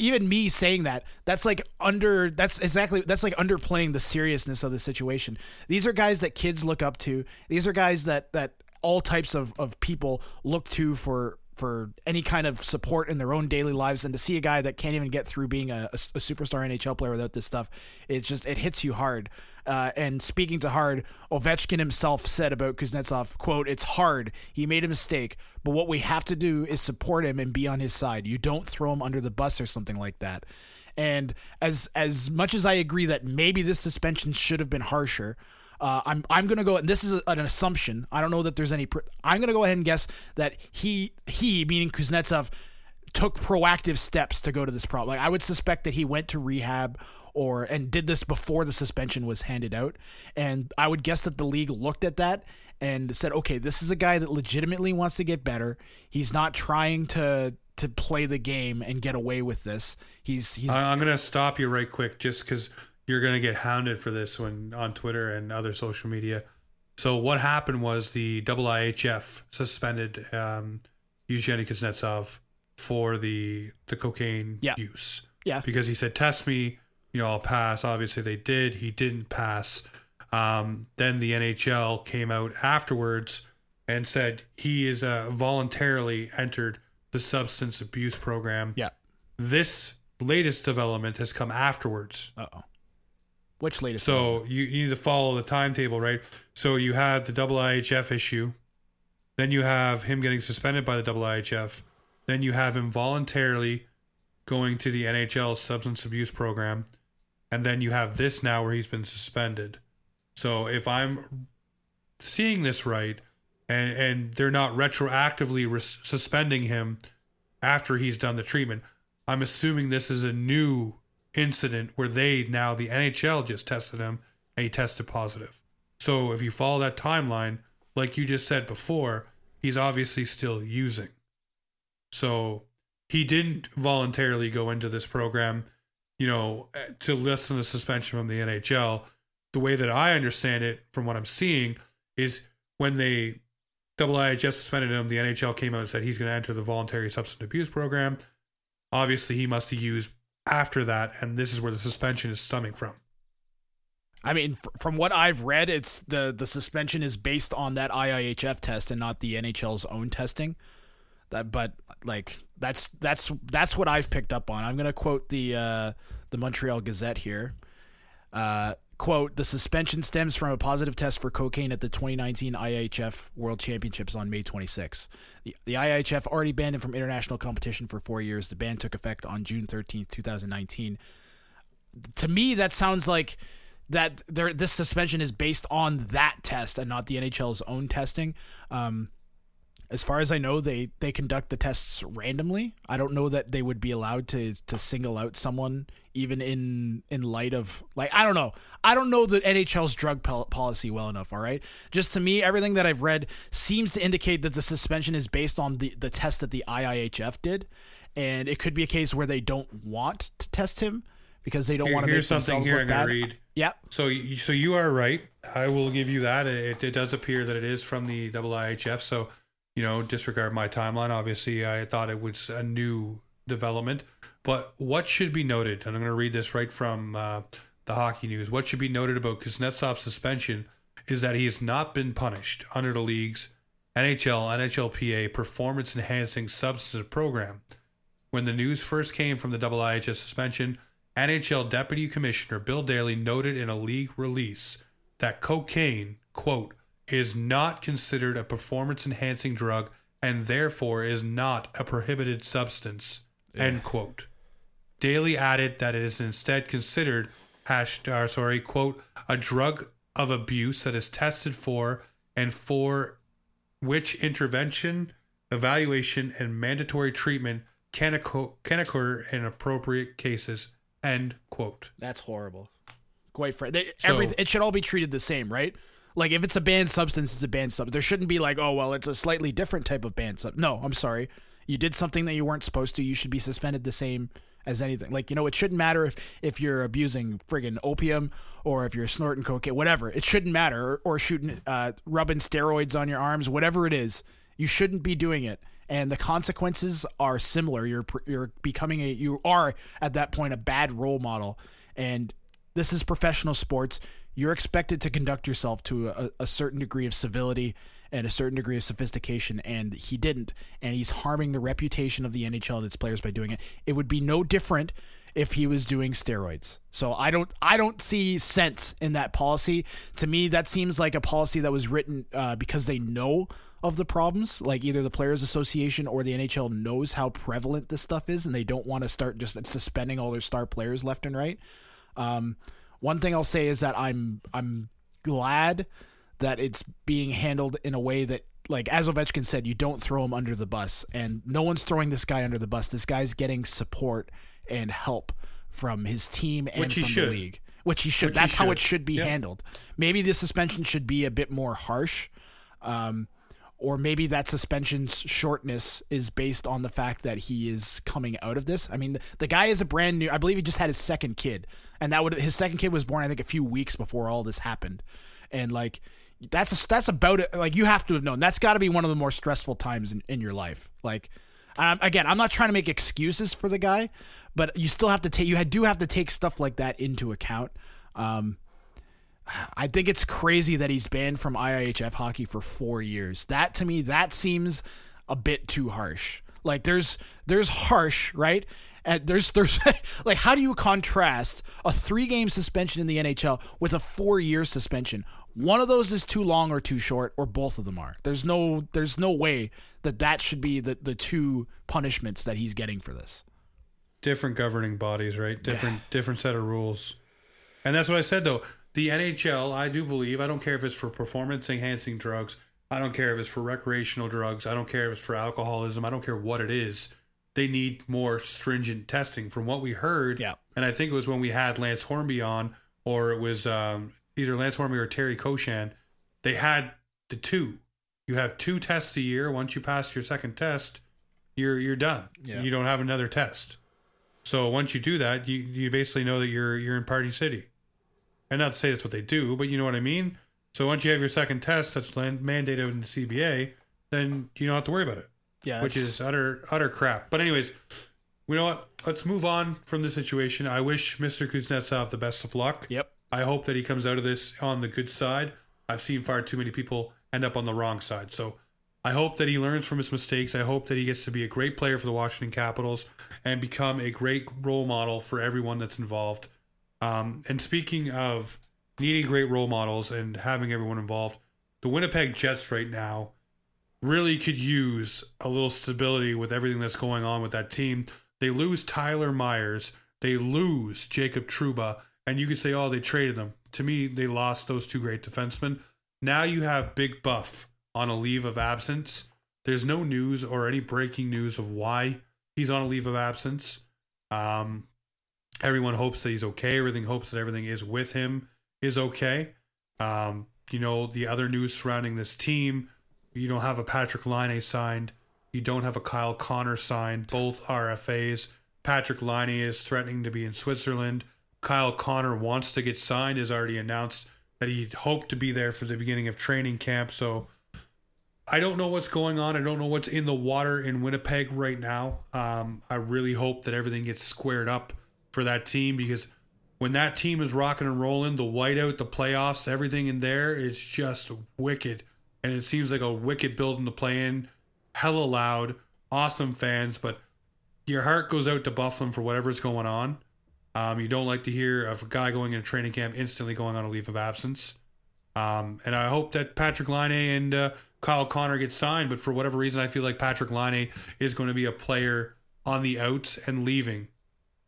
even me saying that that's like under that's exactly that's like underplaying the seriousness of the situation. These are guys that kids look up to. These are guys that that all types of, of people look to for for any kind of support in their own daily lives. And to see a guy that can't even get through being a, a, superstar NHL player without this stuff it's just it hits you hard uh, and speaking to hard Ovechkin himself said about Kuznetsov quote it's hard he made a mistake but what we have to do is support him and be on his side you don't throw him under the bus or something like that and as as much as I agree that maybe this suspension should have been harsher uh, I'm I'm gonna go. And this is an assumption. I don't know that there's any. Pr- I'm gonna go ahead and guess that he he meaning Kuznetsov took proactive steps to go to this problem. Like I would suspect that he went to rehab or and did this before the suspension was handed out. And I would guess that the league looked at that and said, okay, this is a guy that legitimately wants to get better. He's not trying to to play the game and get away with this. He's he's I'm gonna stop you right quick, just because you're gonna get hounded for this when on Twitter and other social media. So what happened was the IIHF suspended um, Evgeny Kuznetsov for the the cocaine Yeah. use. Yeah. Because he said, "Test me, you know, I'll pass." Obviously, they did. He didn't pass. Um, then the NHL came out afterwards and said he is uh, voluntarily entered the substance abuse program yeah. this latest development has come afterwards. Uh oh. Which latest? So you, you need to follow the timetable, right? So you have the IIHF issue, then you have him getting suspended by the IIHF, then you have him voluntarily going to the NHL substance abuse program, and then you have this now where he's been suspended. So if I'm seeing this right, and and they're not retroactively res- suspending him after he's done the treatment, I'm assuming this is a new incident where they now the NHL just tested him and he tested positive. So if you follow that timeline, like you just said before, he's obviously still using. So he didn't voluntarily go into this program, you know, to lessen the suspension from the NHL. The way that I understand it, from what I'm seeing, is when they IIHF suspended him, the NHL came out and said he's going to enter the voluntary substance abuse program. Obviously, he must used after that, and this is where the suspension is stemming from. I mean, from what I've read, it's the the suspension is based on that IIHF test and not the NHL's own testing. That, but like that's that's that's what I've picked up on. I'm gonna quote the uh, the Montreal Gazette here. Uh, quote: The suspension stems from a positive test for cocaine at the 2019 IIHF World Championships on May 26. The, the IIHF already banned him from international competition for four years. The ban took effect on June 13, 2019 to me that sounds like that there this suspension is based on that test and not the NHL's own testing. Um, as far as I know, they they conduct the tests randomly. I don't know that they would be allowed to to single out someone even in in light of like I don't know. I don't know the NHL's drug pol- policy well enough, all right? Just to me everything that I've read seems to indicate that the suspension is based on the the test that the IIHF did and it could be a case where they don't want to test him because they don't Here- want to make something themselves here I'm bad. to read. Yep. So, you, so you are right. I will give you that. It, it does appear that it is from the IIHF. So, you know, disregard my timeline. Obviously, I thought it was a new development. But what should be noted, and I'm going to read this right from uh, the Hockey News. What should be noted about Kuznetsov's suspension is that he has not been punished under the league's NHL NHLPA performance enhancing substance program. When the news first came from the IIHF suspension, NHL Deputy Commissioner Bill Daly noted in a league release that cocaine, quote, is not considered a performance enhancing drug and therefore is not a prohibited substance, end quote. Daly added that it is instead considered hash, sorry, quote, a drug of abuse that is tested for and for which intervention, evaluation, and mandatory treatment can occur, can occur in appropriate cases. End quote. That's horrible. Quite frankly, So- everything it should all be treated the same, right? Like if it's a banned substance, it's a banned substance. There shouldn't be like, oh well, it's a slightly different type of banned sub. No, I'm sorry. You did something that you weren't supposed to. You should be suspended the same as anything. Like you know, it shouldn't matter if if you're abusing friggin' opium or if you're snorting cocaine, whatever. It shouldn't matter or, or shooting, uh, rubbing steroids on your arms, whatever it is. You shouldn't be doing it and the consequences are similar. You're you're becoming a you are at that point a bad role model, and this is professional sports. You're expected to conduct yourself to a, a certain degree of civility and a certain degree of sophistication, and he didn't, and he's harming the reputation of the NHL and its players by doing it. It would be no different if he was doing steroids. So I don't I don't see sense in that policy. To me, that seems like a policy that was written uh, because they know of the problems. Like either the Players Association or the NHL knows how prevalent this stuff is, and they don't want to start just suspending all their star players left and right. Um, one thing I'll say is that I'm I'm glad that it's being handled in a way that like as Ovechkin said, you don't throw him under the bus, and no one's throwing this guy under the bus. This guy's getting support and help from his team and Which he from should. the league. Which he should. Which he That's how should. it should be handled. Maybe the suspension should be a bit more harsh. Um, or maybe that suspension's shortness is based on the fact that he is coming out of this. I mean, the, guy is a brand new. I believe he just had his second kid, and that would his second kid was born I think a few weeks before all this happened, and like that's a, that's about it. Like you have to have known that's got to be one of the more stressful times in, in your life. Like um, again, I'm not trying to make excuses for the guy, but you still have to take you do have to take stuff like that into account. Um, I think it's crazy that he's banned from IIHF hockey for four years. That to me, that seems a bit too harsh. Like there's there's harsh, right? And there's there's (laughs) like how do you contrast a three game suspension in the NHL with a four year suspension? One of those is too long or too short, or both of them are. There's no there's no way that that should be the the two punishments that he's getting for this. different governing bodies, right? Different different set of rules. And that's what I said though. The NHL, I do believe, I don't care if it's for performance enhancing drugs, I don't care if it's for recreational drugs, I don't care if it's for alcoholism, I don't care what it is. They need more stringent testing from what we heard. Yeah. And I think it was when we had Lance Hornby on, or it was um, either Lance Hornby or Terry Koshan, they had the two. You have two tests a year. Once you pass your second test, you're you're done. Yeah. You don't have another test. So once you do that, you, you basically know that you're you're in Party City. And not to say that's what they do, but you know what I mean. So once you have your second test that's land- mandated in the CBA, then you don't have to worry about it, Yeah, which is utter utter crap. But anyways, you know what? Let's move on from this situation. I wish Mr. Kuznetsov the best of luck. yep. I hope that he comes out of this on the good side. I've seen far too many people end up on the wrong side. So I hope that he learns from his mistakes. I hope that he gets to be a great player for the Washington Capitals and become a great role model for everyone that's involved. Um, and speaking of needing great role models and having everyone involved, the Winnipeg Jets right now really could use a little stability with everything that's going on with that team. They lose Tyler Myers, they lose Jacob Trouba, and you could say, oh, they traded them. To me, they lost those two great defensemen. Now you have Big Buff on a leave of absence. There's no news or any breaking news of why he's on a leave of absence. Um, everyone hopes that he's okay. Everything hopes that everything is with him is okay. Um, you know, the other news surrounding this team, you don't have a Patrick Laine signed. You don't have a Kyle Connor signed. Both RFAs. Patrick Laine is threatening to be in Switzerland. Kyle Connor wants to get signed, has already announced that he hoped to be there for the beginning of training camp. So I don't know what's going on. I don't know what's in the water in Winnipeg right now. Um, I really hope that everything gets squared up for that team because when that team is rocking and rolling, the whiteout, the playoffs, everything in there is just wicked. And it seems like a wicked building to play in. Hella loud, awesome fans, but your heart goes out to Buffalo for whatever's going on. Um, you don't like to hear of a guy going into training camp instantly going on a leave of absence. Um, and I hope that Patrick Laine and uh, Kyle Connor get signed, but for whatever reason, I feel like Patrick Laine is going to be a player on the outs and leaving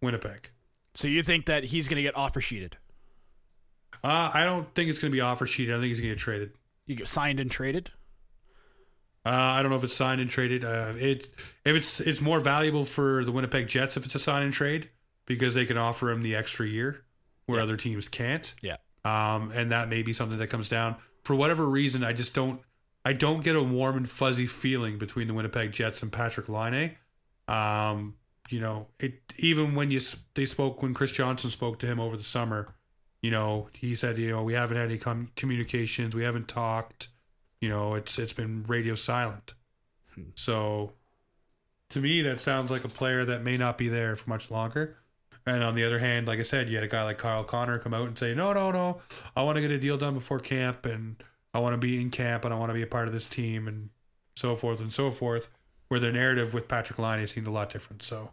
Winnipeg. So you think that he's going to get offer sheeted? Uh, I don't think it's going to be offer sheeted. I think he's going to get traded. You get signed and traded? Uh, I don't know if it's signed and traded. Uh, it if it's it's more valuable for the Winnipeg Jets if it's a sign and trade because they can offer him the extra year where other teams can't. Yeah. Um, and that may be something that comes down. for whatever reason, I just don't. I don't get a warm and fuzzy feeling between the Winnipeg Jets and Patrick Laine. Um, you know, it even when you they spoke when Chris Johnston spoke to him over the summer, you know, he said, you know, we haven't had any com- communications, we haven't talked. You know, it's it's been radio silent. Hmm. So, to me, that sounds like a player that may not be there for much longer. And on the other hand, like I said, you had a guy like Kyle Connor come out and say, no, no, no, I want to get a deal done before camp, and I want to be in camp, and I want to be a part of this team, and so forth and so forth. Where the narrative with Patrick Laine seemed a lot different. So,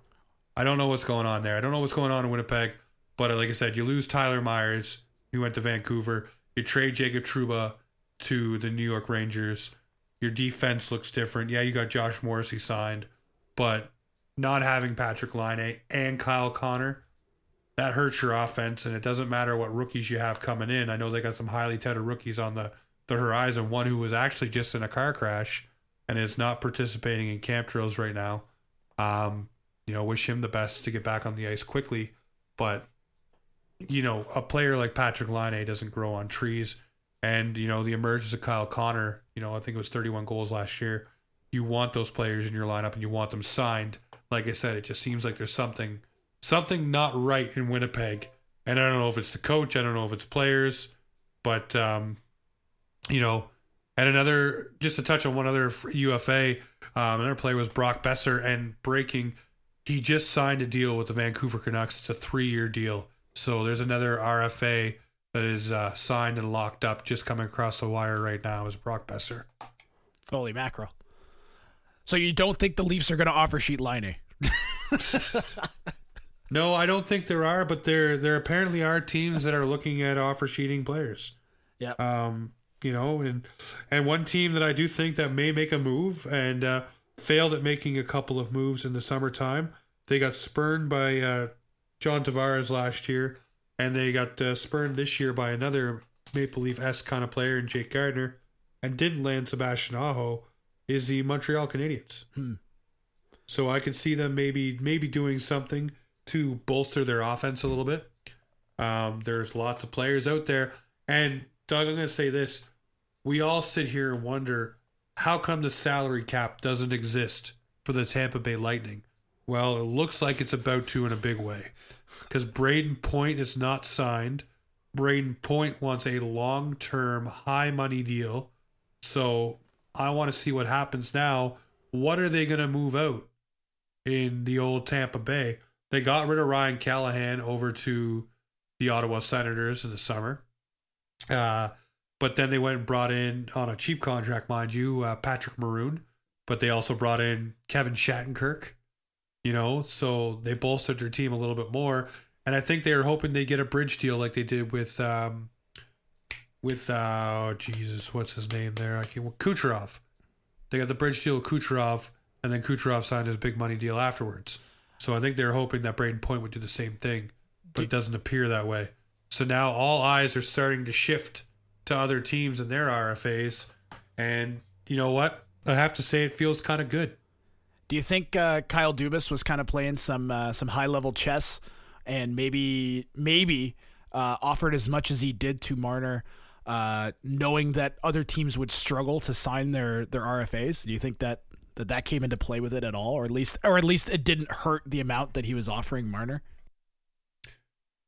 I don't know what's going on there. I don't know what's going on in Winnipeg. But like I said, you lose Tyler Myers, who went to Vancouver. You trade Jacob Trouba to the New York Rangers. Your defense looks different. Yeah, you got Josh Morrissey signed, but not having Patrick Laine and Kyle Connor, that hurts your offense. And it doesn't matter what rookies you have coming in. I know they got some highly touted rookies on the, the horizon. One who was actually just in a car crash and is not participating in camp drills right now. Um, you know, wish him the best to get back on the ice quickly. But, you know, a player like Patrick Laine doesn't grow on trees. And, you know, the emergence of Kyle Connor, you know, I think it was 31 goals last year. You want those players in your lineup and you want them signed. Like I said, it just seems like there's something something not right in Winnipeg. And I don't know if it's the coach, I don't know if it's players, but um, you know, and another just to touch on one other UFA, um, another player was Brock Boeser and breaking he just signed a deal with the Vancouver Canucks. It's a three year deal. So there's another RFA that is uh, signed and locked up just coming across the wire right now is Brock Boeser. Holy mackerel. So you don't think the Leafs are going to offer sheet Laine? (laughs) no, I don't think there are, but there there apparently are teams that are looking at offer sheeting players. Yeah. Um, you know, and and one team that I do think that may make a move and uh, failed at making a couple of moves in the summertime. They got spurned by uh, John Tavares last year, and they got uh, spurned this year by another Maple Leaf S kind of player in Jake Gardiner, and didn't land Sebastian Aho. Is the Montreal Canadiens. Hmm. So I could see them maybe maybe doing something to bolster their offense a little bit. Um, there's lots of players out there, and Doug, I'm going to say this: we all sit here and wonder how come the salary cap doesn't exist for the Tampa Bay Lightning? Well, it looks like it's about to in a big way because Brayden Point is not signed. Brayden Point wants a long term, high money deal. So I want to see what happens now. What are they going to move out in the old Tampa Bay? They got rid of Ryan Callahan over to the Ottawa Senators in the summer. Uh, but then they went and brought in on a cheap contract, mind you, uh, Patrick Maroon. But they also brought in Kevin Shattenkirk. You know, so they bolstered their team a little bit more. And I think they were hoping they get a bridge deal like they did with um, with uh, oh, Jesus, what's his name there? I can't Kucherov. They got the bridge deal with Kucherov, and then Kucherov signed his big money deal afterwards. So I think they're hoping that Brayden Point would do the same thing, but it doesn't appear that way. So now all eyes are starting to shift to other teams and their RFAs. And you know what? I have to say it feels kind of good. Do you think uh, Kyle Dubas was kind of playing some uh, some high level chess and maybe maybe uh, offered as much as he did to Marner, uh, knowing that other teams would struggle to sign their their RFAs? Do you think that that that came into play with it at all, or at least or at least it didn't hurt the amount that he was offering Marner?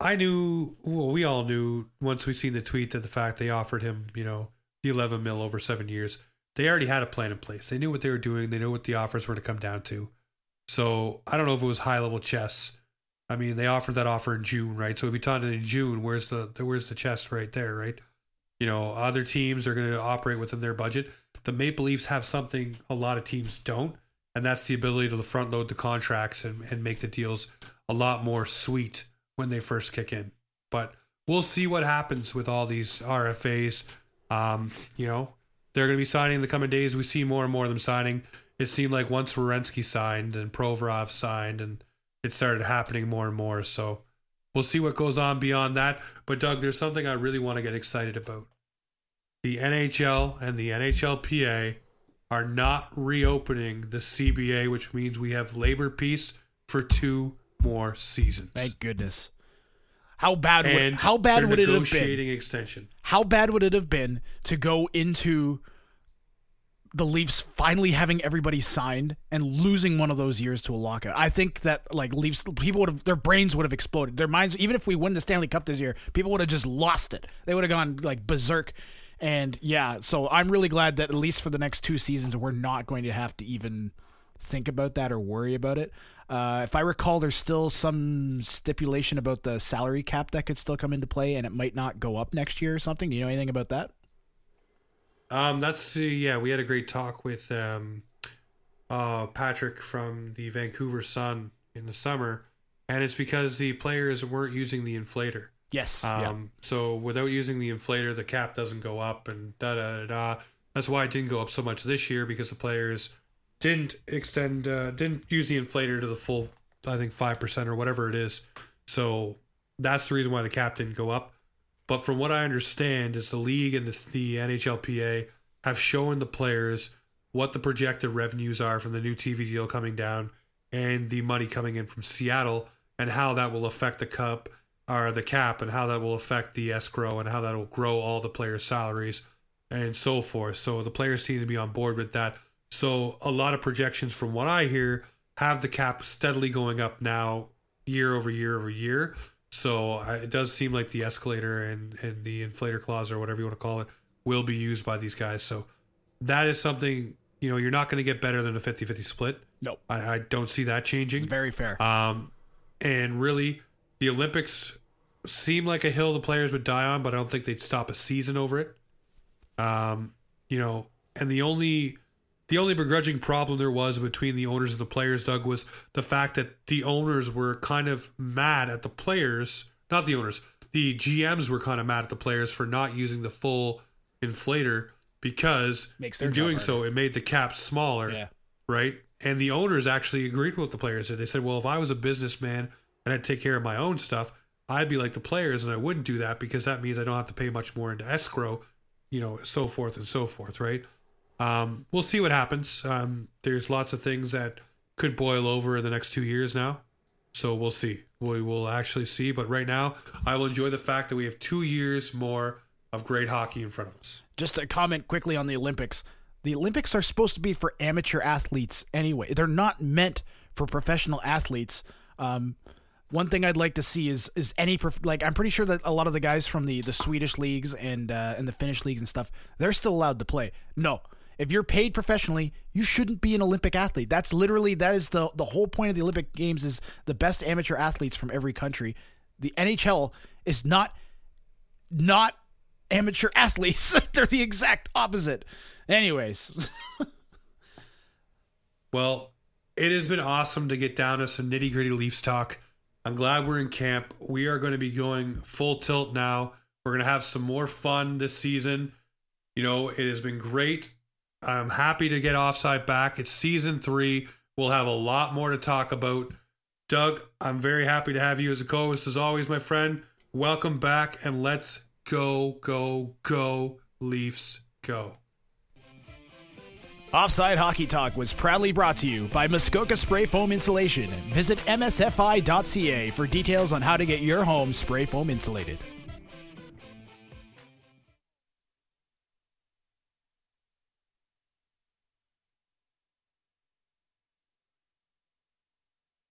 I knew, well, we all knew once we seen the tweet that the fact they offered him, you know, the 11 mil over seven years, they already had a plan in place. They knew what they were doing. They knew what the offers were to come down to. So I don't know if it was high level chess. I mean, they offered that offer in June, right? So if you taught it in June, where's the where's the chess right there, right? You know, other teams are going to operate within their budget. The Maple Leafs have something a lot of teams don't, and that's the ability to front load the contracts and, and make the deals a lot more sweet when they first kick in. But we'll see what happens with all these RFAs. Um, you know, they're going to be signing in the coming days. We see more and more of them signing. It seemed like once Werenski signed and Provorov signed, and it started happening more and more. So we'll see what goes on beyond that. But Doug, there's something I really want to get excited about. The NHL and the NHLPA are not reopening the CBA, which means we have labor peace for two more seasons. Thank goodness. How bad would how bad would it have been? extension. How bad would it have been to go into the Leafs finally having everybody signed and losing one of those years to a lockout? I think that like Leafs people would have their brains would have exploded. Their minds even if we win the Stanley Cup this year, people would have just lost it. They would have gone like berserk. And yeah, so I'm really glad that at least for the next two seasons we're not going to have to even think about that or worry about it. Uh, if I recall, there's still some stipulation about the salary cap that could still come into play, and it might not go up next year or something. Do you know anything about that? Um, that's the yeah. We had a great talk with um, uh, Patrick from the Vancouver Sun in the summer, and it's because the players weren't using the inflator. Yes. Um, yeah. So without using the inflator, the cap doesn't go up, and da da da da. That's why it didn't go up so much this year because the players didn't extend, uh, didn't use the inflator to the full, I think five percent or whatever it is. So that's the reason why the cap didn't go up. But from what I understand, is the league and the, the NHLPA have shown the players what the projected revenues are from the new TV deal coming down and the money coming in from Seattle and how that will affect the cup or the cap and how that will affect the escrow and how that will grow all the players' salaries and so forth. So the players seem to be on board with that. So a lot of projections from what I hear have the cap steadily going up now year over year over year. So I- it does seem like the escalator and, and the inflator clause or whatever you want to call it will be used by these guys. So that is something, you know, you're not going to get better than a 50 50 split. Nope. I, I don't see that changing. Very fair. Um, and really, the Olympics seem like a hill the players would die on, but I don't think they'd stop a season over it. Um, you know, and the only the only begrudging problem there was between the owners and the players, Doug, was the fact that the owners were kind of mad at the players, not the owners, the GMs were kind of mad at the players for not using the full inflator because in doing so it made the cap smaller yeah. right? And the owners actually agreed with the players. They said, well, if I was a businessman and I'd take care of my own stuff, I'd be like the players and I wouldn't do that because that means I don't have to pay much more into escrow, you know, so forth and so forth, right? Um, we'll see what happens. Um, there's lots of things that could boil over in the next two years now. So we'll see. We will actually see. But right now, I will enjoy the fact that we have two years more of great hockey in front of us. Just a comment quickly on the Olympics. The Olympics are supposed to be for amateur athletes anyway. They're not meant for professional athletes. Um, one thing I'd like to see is is any prof- like I'm pretty sure that a lot of the guys from the the Swedish leagues and uh, and the Finnish leagues and stuff they're still allowed to play. No, if you're paid professionally, you shouldn't be an Olympic athlete. That's literally that is the the whole point of the Olympic Games is the best amateur athletes from every country. The NHL is not not amateur (laughs) athletes. (laughs) They're the exact opposite. Anyways, (laughs) Well, it has been awesome to get down to some nitty gritty Leafs talk. I'm glad we're in camp. We are going to be going full tilt now. We're going to have some more fun this season. You know, it has been great. I'm happy to get offside back. It's season three. We'll have a lot more to talk about. Doug, I'm very happy to have you as a co host as always, my friend. Welcome back and let's go, go, go, Leafs, go. Offside Hockey Talk was proudly brought to you by Muskoka Spray Foam Insulation. Visit msfi.ca for details on how to get your home spray foam insulated.